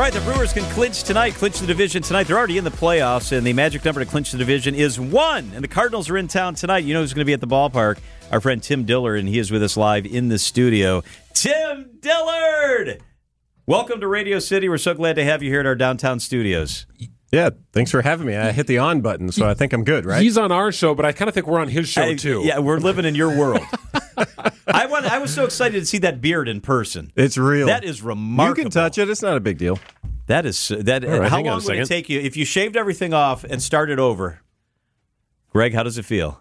All right, the Brewers can clinch tonight, clinch the division tonight. They're already in the playoffs, and the magic number to clinch the division is one. And the Cardinals are in town tonight. You know who's going to be at the ballpark? Our friend Tim Dillard, and he is with us live in the studio. Tim Dillard! Welcome to Radio City. We're so glad to have you here at our downtown studios. Yeah, thanks for having me. I hit the on button, so I think I'm good, right? He's on our show, but I kind of think we're on his show I- too. Yeah, we're living in your world. I, want, I was so excited to see that beard in person. it's real. That is remarkable. You can touch it. It's not a big deal. That is that. right, how long would it take you if you shaved everything off and started over? Greg, how does it feel?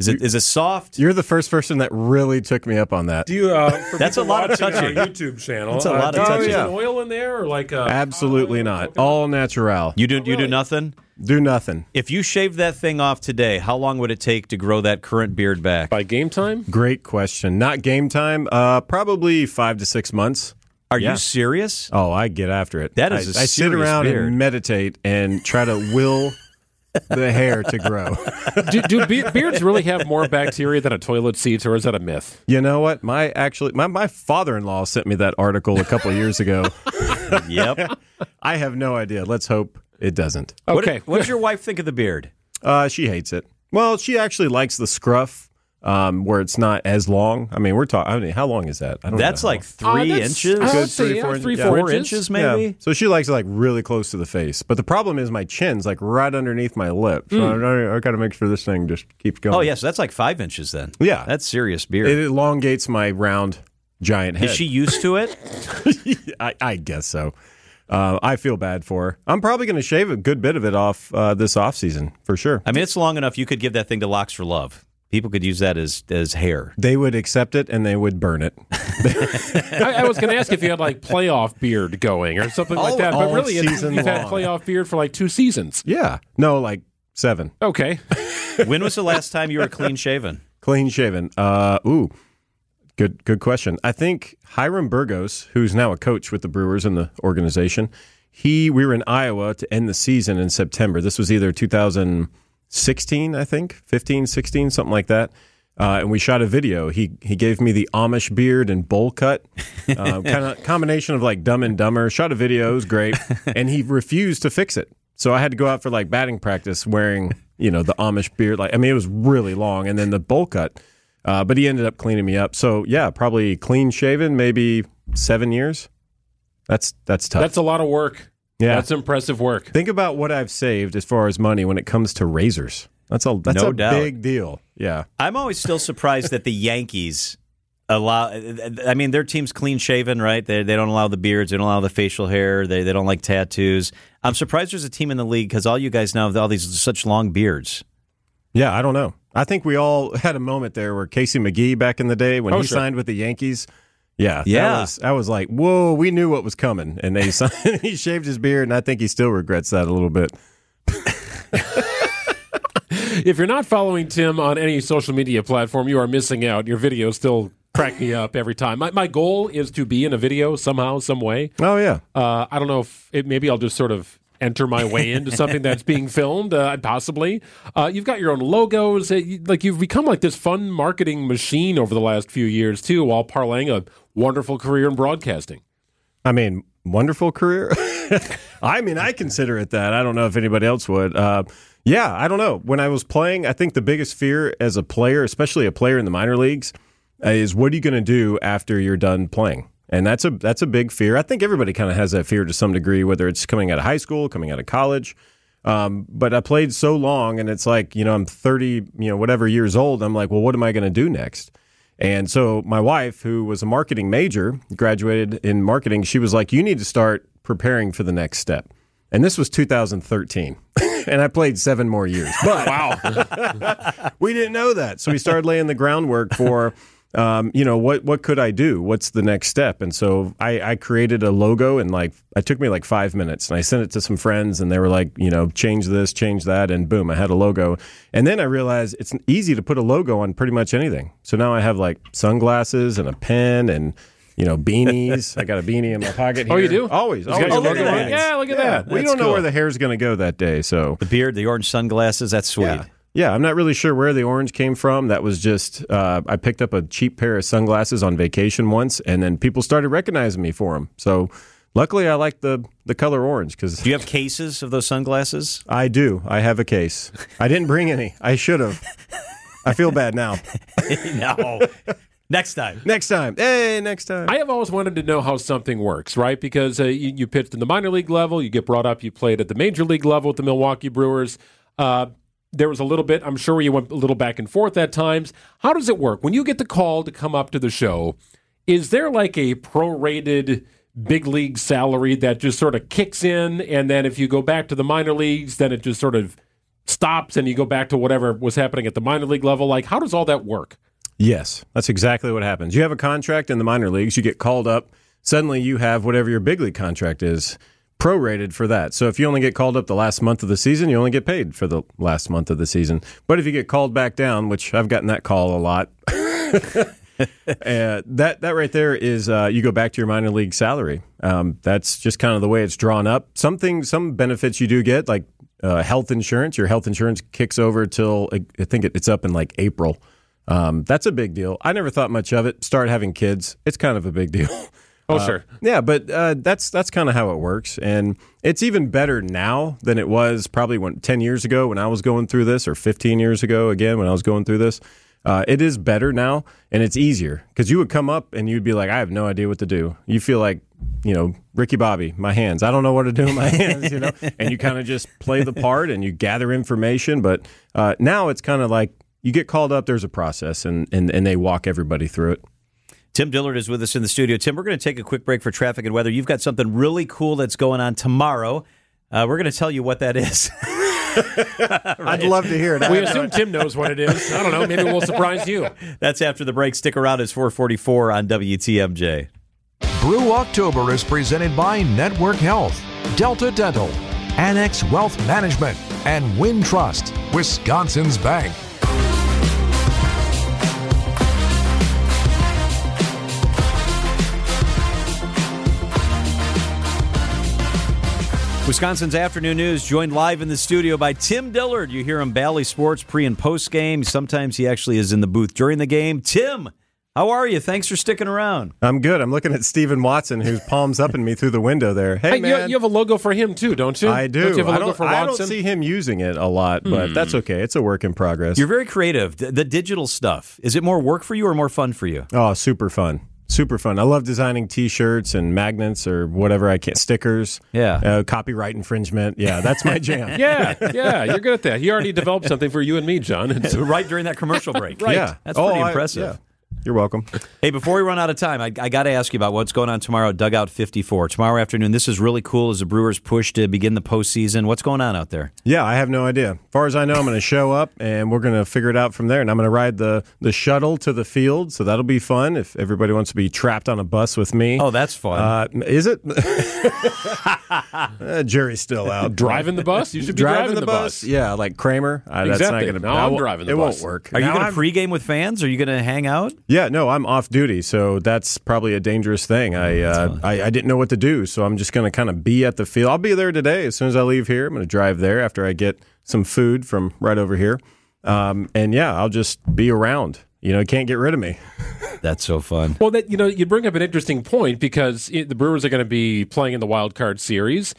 Is it is it soft? You're the first person that really took me up on that. Do you? Uh, That's a lot of touching. Our YouTube channel. That's a uh, lot of touching. use Oh, oil in there, or like uh, Absolutely oil? not. Okay. All natural. You do you do nothing. Do nothing. If you shaved that thing off today, how long would it take to grow that current beard back? by game time. Great question. Not game time. Uh, probably five to six months. Are Yeah. you serious? Oh, I get after it. That is, I sit around beard. and meditate and try to will the hair to grow. do, do be- beards really have more bacteria than a toilet seat, or is that a myth? You know what? My actually, my, my father-in-law sent me that article a couple of years ago. yep. I have no idea. Let's hope it doesn't. What, Okay. what does your wife think of the beard? Uh, she hates it. Well, she actually likes the scruff, um, where it's not as long. I mean, we're talking. I mean, how long is that? I don't That's know. like three Uh, that's- inches. I would Good say, three, yeah, four three, inches. Yeah. Four inches, maybe. Yeah. So she likes it like really close to the face. But the problem is my chin's like right underneath my lip. So I, I got to make sure this thing just keeps going. Oh yes, that's like five inches then. Yeah. that's serious beard. It elongates my round giant head. Is she used to it? I, I guess so. Uh, I feel bad for her. I'm probably going to shave a good bit of it off uh, this off season for sure. I mean, it's long enough. You could give that thing to Locks for Love. People could use that as as hair. They would accept it and they would burn it. I, I was going to ask if you had like playoff beard going or something like that, but really, it- season you've had playoff beard for like two seasons. Yeah. No, like seven. Okay, when was the last time you were clean shaven? Clean shaven. Uh, ooh, good good question. I think Hiram Burgos, who's now a coach with the Brewers in the organization, he we were in Iowa to end the season in September. This was either 2016, I think, 15, 16, something like that. Uh, and we shot a video. He he gave me the Amish beard and bowl cut, uh, kind of combination of like Dumb and Dumber. Shot a video, it was great, and he refused to fix it. So I had to go out for like batting practice wearing you know the Amish beard. Like I mean, it was really long, and then the bowl cut. Uh, but he ended up cleaning me up. So yeah, probably clean shaven, maybe seven years. That's that's tough. that's a lot of work. Yeah. That's impressive work. Think about what I've saved as far as money when it comes to razors. That's a that's No a doubt. big deal. Yeah. I'm always still surprised that the Yankees allow. I mean, their team's clean shaven, right? They they don't allow the beards. They don't allow the facial hair. They they don't like tattoos. I'm surprised there's a team in the league because all you guys now have all these such long beards. Yeah, I don't know. I think we all had a moment there where Casey McGehee back in the day when Oh, he sure. signed with the Yankees. Yeah, Yeah. That was, I was like, whoa, we knew what was coming, and they he shaved his beard, and I think he still regrets that a little bit. If you're not following Tim on any social media platform, you are missing out. Your videos still crack me up every time. My, my goal is to be in a video somehow, some way. Oh yeah, Uh, I don't know if it, maybe I'll just sort of enter my way into something that's being filmed, uh, possibly. Uh, you've got your own logos. You- like you've become like this fun marketing machine over the last few years too, while parlaying a wonderful career in broadcasting. I mean, wonderful career. I mean, I consider it that. I don't know if anybody else would. Uh, yeah, I don't know. When I was playing, I think the biggest fear as a player, especially a player in the minor leagues, is what are you going to do after you're done playing? And that's a that's a big fear. I think everybody kind of has that fear to some degree, whether it's coming out of high school, coming out of college. Um, but I played so long, and it's like you know I'm 30, you know whatever years old. I'm like, well, what am I going to do next? And so my wife, who was a marketing major, graduated in marketing, she was like, you need to start preparing for the next step. And this was 2013. and I played seven more years. But Wow. we didn't know that. So we started laying the groundwork for, um, you know, what, what could I do? What's the next step? And so I, I created a logo and like, it took me like five minutes and I sent it to some friends and they were like, you know, change this, change that. And boom, I had a logo. And then I realized it's easy to put a logo on pretty much anything. So now I have like sunglasses and a pen and, you know, beanies. I got a beanie in my pocket here. Oh, you do? Always. It's got always. your logo got on Yeah, look at that. We That's don't know cool. where the hair's going to go that day. So The beard, the orange sunglasses, that's sweet. yeah. Yeah, I'm not really sure where the orange came from. That was just uh, I picked up a cheap pair of sunglasses on vacation once, and then people started recognizing me for them. So luckily, I like the the color orange because Do you have cases of those sunglasses? I do. I have a case. I didn't bring any. I should have. I feel bad now. no. Next time. Next time. Hey, next time. I have always wanted to know how something works, right? Because uh, you, you pitched in the minor league level, you get brought up, you played at the major league level with the Milwaukee Brewers. Uh, there was a little bit, I'm sure you went a little back and forth at times. How does it work? When you get the call to come up to the show, is there like a prorated big league salary that just sort of kicks in? And then if you go back to the minor leagues, then it just sort of stops and you go back to whatever was happening at the minor league level? Like, how does all that work? Yes, that's exactly what happens. You have a contract in the minor leagues, you get called up, suddenly you have whatever your big league contract is prorated for that. So if you only get called up the last month of the season, you only get paid for the last month of the season. But if you get called back down, which I've gotten that call a lot, uh, that that right there is uh, you go back to your minor league salary. Um, that's just kind of the way it's drawn up. Something, some benefits you do get, like uh, health insurance. Your health insurance kicks over till I think it, it's up in like April. Um, that's a big deal. I never thought much of it. Start having kids. It's kind of a big deal. Oh, sure. Yeah, but uh, that's that's kind of how it works, and it's even better now than it was probably when ten years ago when I was going through this, or fifteen years ago again when I was going through this. Uh, it is better now, and it's easier because you would come up and you'd be like, I have no idea what to do. You feel like, you know, Ricky Bobby, my hands. I don't know what to do with my hands, you know. and you kind of just play the part and you gather information. But uh, now it's kind of like you get called up. There's a process, and and and they walk everybody through it. Tim Dillard is with us in the studio. Tim, we're going to take a quick break for traffic and weather. You've got something really cool that's going on tomorrow. Uh, we're going to tell you what that is. I'd love to hear it. We assume Tim knows what it is. I don't know. Maybe we'll surprise you. That's after the break. Stick around. It's 444 on WTMJ. Brew October is presented by Network Health, Delta Dental, Annex Wealth Management, and Wintrust, Wisconsin's Bank. Wisconsin's afternoon news joined live in the studio by Tim Dillard. You hear him Bally Sports pre and post game. Sometimes he actually is in the booth during the game. Tim, how are you? Thanks for sticking around. I'm good. I'm looking at Stephen Watson, who's palms up at me through the window there. Hey, Hey, you, man. you have a logo for him too, don't you? I do. Don't you have a I logo don't, for I don't see him using it a lot, but hmm. that's okay. It's a work in progress. You're very creative. The, the digital stuff, is it more work for you or more fun for you? oh, super fun. Super fun. I love designing T-shirts and magnets or whatever I can. Stickers. Yeah. Uh, copyright infringement. Yeah, that's my jam. yeah, yeah, you're good at that. He already developed something for you and me, John. It's- right during that commercial break. Right. Yeah. That's Oh, pretty I- impressive. yeah. You're welcome. Hey, before we run out of time, I, I got to ask you about what's going on tomorrow at Dugout 54. Tomorrow afternoon, this is really cool as the Brewers push to begin the postseason. What's going on out there? Yeah, I have no idea. As far as I know, I'm going to show up and we're going to figure it out from there. And I'm going to ride the, the shuttle to the field, so that'll be fun. If everybody wants to be trapped on a bus with me, Oh, that's fun. uh, is it? uh, jury's still out. driving the bus? You should be driving, driving, the, bus? Yeah, like Kramer. Uh, That's not Exactly. going to. Now I'm driving the It bus. won't work. Are you going to pregame with fans? Are you going to hang out? Yeah, no, I'm off duty, so that's probably a dangerous thing. I uh, I, I didn't know what to do, so I'm just going to kind of be at the field. I'll be there today as soon as I leave here. I'm going to drive there after I get some food from right over here, um, and yeah, I'll just be around. You know, you can't get rid of me. That's so fun. Well, that you know, you bring up an interesting point because it, the Brewers are going to be playing in the wild card series.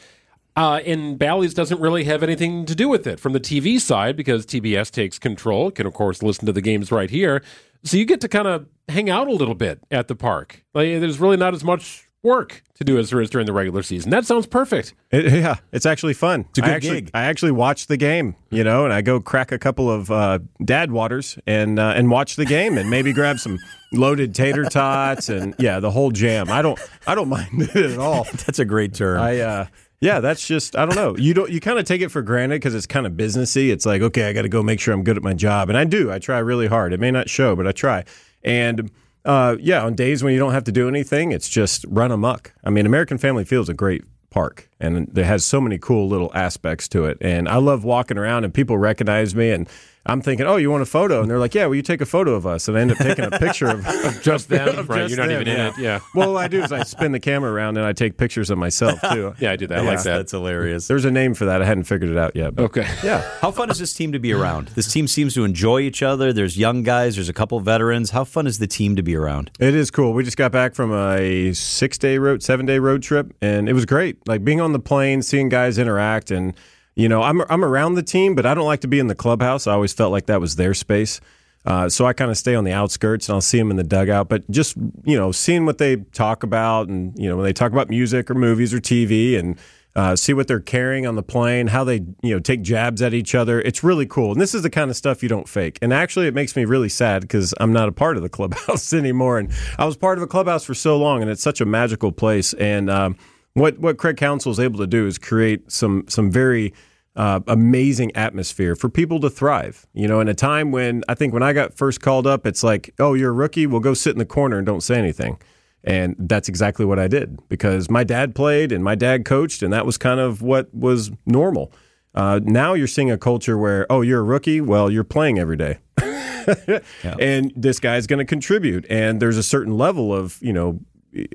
Uh, and Bally's doesn't really have anything to do with it from the TV side because TBS takes control. Can of course listen to the games right here, so you get to kind of hang out a little bit at the park. Like, there's really not as much work to do as there is during the regular season. That sounds perfect. It, yeah, it's actually fun. It's a good I actually, gig. I actually watch the game, you know, and I go crack a couple of uh, dad waters and uh, and watch the game and maybe grab some loaded tater tots and yeah, the whole jam. I don't I don't mind it at all. That's a great term. I uh yeah, that's just I don't know. You don't you kind of take it for granted because it's kind of businessy. It's like okay, I got to go make sure I'm good at my job, and I do. I try really hard. It may not show, but I try. And uh, yeah, on days when you don't have to do anything, it's just run amok. I mean, American Family Field's a great park. And it has so many cool little aspects to it. And I love walking around and people recognize me and I'm thinking, oh, you want a photo? And they're like, yeah, will you take a photo of us? And I end up taking a picture of, Just them, of right? just You're not them, even in it. Yeah. Well, what I do is I spin the camera around and I take pictures of myself too. Yeah, I do that. I like that. That's hilarious. There's a name for that. I hadn't figured it out yet. But Okay. Yeah. How fun is this team to be around? This team seems to enjoy each other. There's young guys, there's a couple veterans. How fun is the team to be around? It is cool. We just got back from a six day road, seven day road trip, and it was great. Like being on the plane, seeing guys interact, and you know, I'm I'm around the team, but I don't like to be in the clubhouse. I always felt like that was their space. Uh, so I kind of stay on the outskirts, and I'll see them in the dugout. But just you know, seeing what they talk about, and you know, when they talk about music or movies or TV, and uh, see what they're carrying on the plane, how they you know take jabs at each other. It's really cool, and this is the kind of stuff you don't fake. And actually, it makes me really sad because I'm not a part of the clubhouse anymore, and I was part of a clubhouse for so long, and it's such a magical place. And um, what what Craig Counsell is able to do is create some some very uh, amazing atmosphere for people to thrive. You know, in a time when I think when I got first called up, it's like, oh, you're a rookie. Well, go sit in the corner and don't say anything. And that's exactly what I did because my dad played and my dad coached, and that was kind of what was normal. Uh, now you're seeing a culture where, oh, you're a rookie. Well, you're playing every day. and this guy's going to contribute and there's a certain level of you know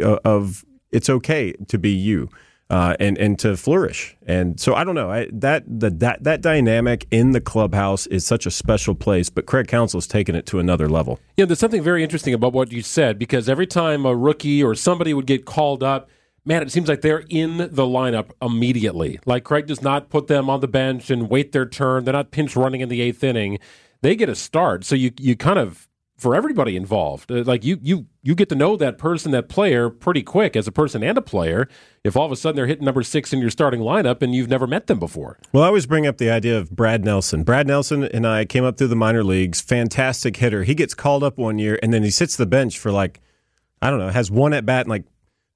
uh, of it's okay to be you uh, and and to flourish and so I don't know I, that the, that that dynamic in the clubhouse is such a special place but Craig Counsell's taken it to another level Yeah, there's something very interesting about what you said because every time a rookie or somebody would get called up, man, it seems like they're in the lineup immediately. Like Craig does not put them on the bench and wait their turn. They're not pinch running in the eighth inning. They get a start. So you you kind of for everybody involved, uh, like you you you get to know that person, that player, pretty quick as a person and a player. If all of a sudden they're hitting number six in your starting lineup and you've never met them before, Well, I always bring up the idea of Brad Nelson. Brad Nelson and I came up through the minor leagues, fantastic hitter. He gets called up one year and then he sits the bench for like, I don't know, has one at bat in like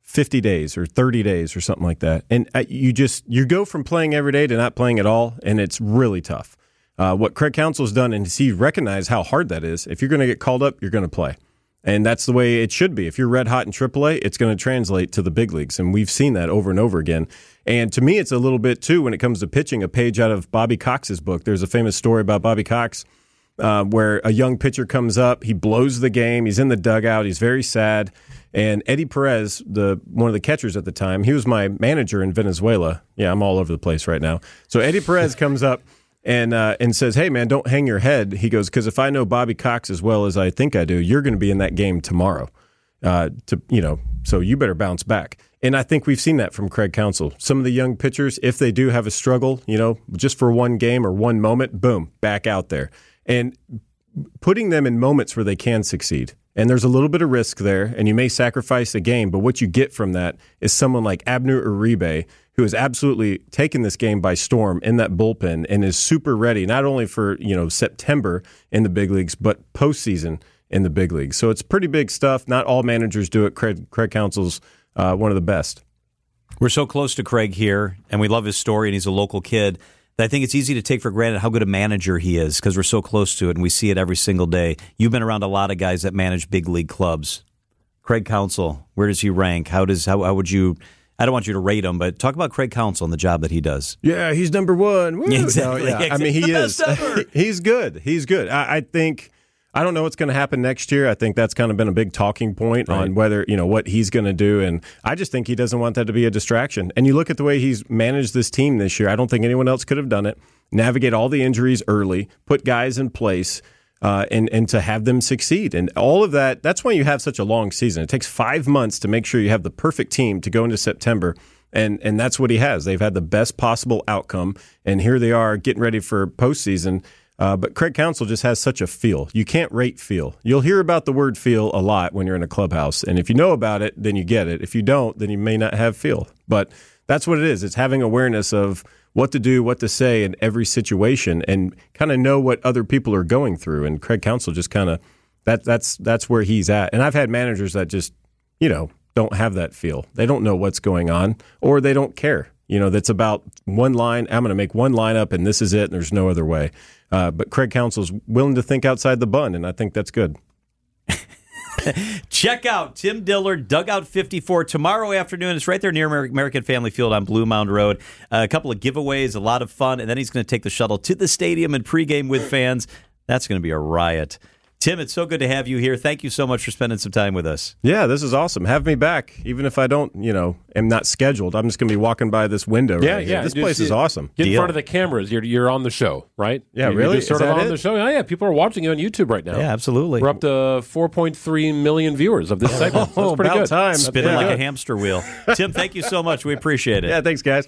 50 days or 30 days or something like that. And uh, you just, you go from playing every day to not playing at all, and it's really tough. Uh, what Craig Counsell's done, and he recognized how hard that is. If you're going to get called up, you're going to play. And that's the way it should be. If you're red hot in AAA, it's going to translate to the big leagues. And we've seen that over and over again. And to me, it's a little bit, too, when it comes to pitching, a page out of Bobby Cox's book. There's a famous story about Bobby Cox uh, where a young pitcher comes up, he blows the game, he's in the dugout, he's very sad. And Eddie Perez, the one of the catchers at the time, he was my manager in Venezuela. Yeah, I'm all over the place right now. So Eddie Perez comes up and uh, and says, "Hey man, don't hang your head." He goes, "Because if I know Bobby Cox as well as I think I do, you're going to be in that game tomorrow. Uh, to you know, so you better bounce back." And I think we've seen that from Craig Counsell. Some of the young pitchers, if they do have a struggle, you know, just for one game or one moment, boom, back out there, and putting them in moments where they can succeed. And there's a little bit of risk there, and you may sacrifice a game, but what you get from that is someone like Abner Uribe, who has absolutely taken this game by storm in that bullpen and is super ready, not only for you know September in the big leagues, but postseason in the big leagues. So it's pretty big stuff. Not all managers do it. Craig, Craig Counsell's uh, one of the best. We're so close to Craig here, and we love his story, and he's a local kid. I think it's easy to take for granted how good a manager he is because we're so close to it and we see it every single day. You've been around a lot of guys that manage big league clubs. Craig Counsell, where does he rank? How does how, how would you? I don't want you to rate him, but talk about Craig Counsell and the job that he does. Yeah, he's number one. Woo. Exactly. No, yeah. I mean, he is. he's good. He's good. I, I think. I don't know what's going to happen next year. I think that's kind of been a big talking point on whether you know what he's going to do, and I just think he doesn't want that to be a distraction. And you look at the way he's managed this team this year. I don't think anyone else could have done it. Navigate all the injuries early, put guys in place. Uh, and and to have them succeed and all of that that's why you have such a long season it takes five months to make sure you have the perfect team to go into september and and that's what he has they've had the best possible outcome and here they are getting ready for postseason uh, but Craig Counsell just has such a feel. You can't rate feel. You'll hear about the word feel a lot when you're in a clubhouse. And if you know about it, then you get it. If you don't, then you may not have feel. But that's what it is. It's having awareness of what to do, what to say in every situation, and kind of know what other people are going through. And Craig Counsell just kind of that that's that's where he's at. And I've had managers that just you know don't have that feel. They don't know what's going on, or they don't care. You know, that's about one line. I'm going to make one line up, and this is it. And there's no other way. Uh, but Craig Counsell's willing to think outside the bun, and I think that's good. Check out Tim Dillard, Dugout 54 tomorrow afternoon. It's right there near American Family Field on Bluemound Road. Uh, a couple of giveaways, a lot of fun, and then he's going to take the shuttle to the stadium and pregame with fans. That's going to be a riot. Tim, it's so good to have you here. Thank you so much for spending some time with us. Yeah, this is awesome. Have me back, even if I don't, you know, am not scheduled. I'm just going to be walking by this window. Yeah, right here. yeah. This Just place is awesome. Get in Deal. front of the cameras. You're you're on the show, right? Yeah, You're really? just sort Is of on it? the show. Oh, yeah, people are watching you on YouTube right now. Yeah, absolutely. We're up to 4.3 million viewers of this segment. That's Oh, pretty about good. time. Spinning Yeah. like a hamster wheel. Tim, thank you so much. We appreciate it. Yeah, thanks, guys.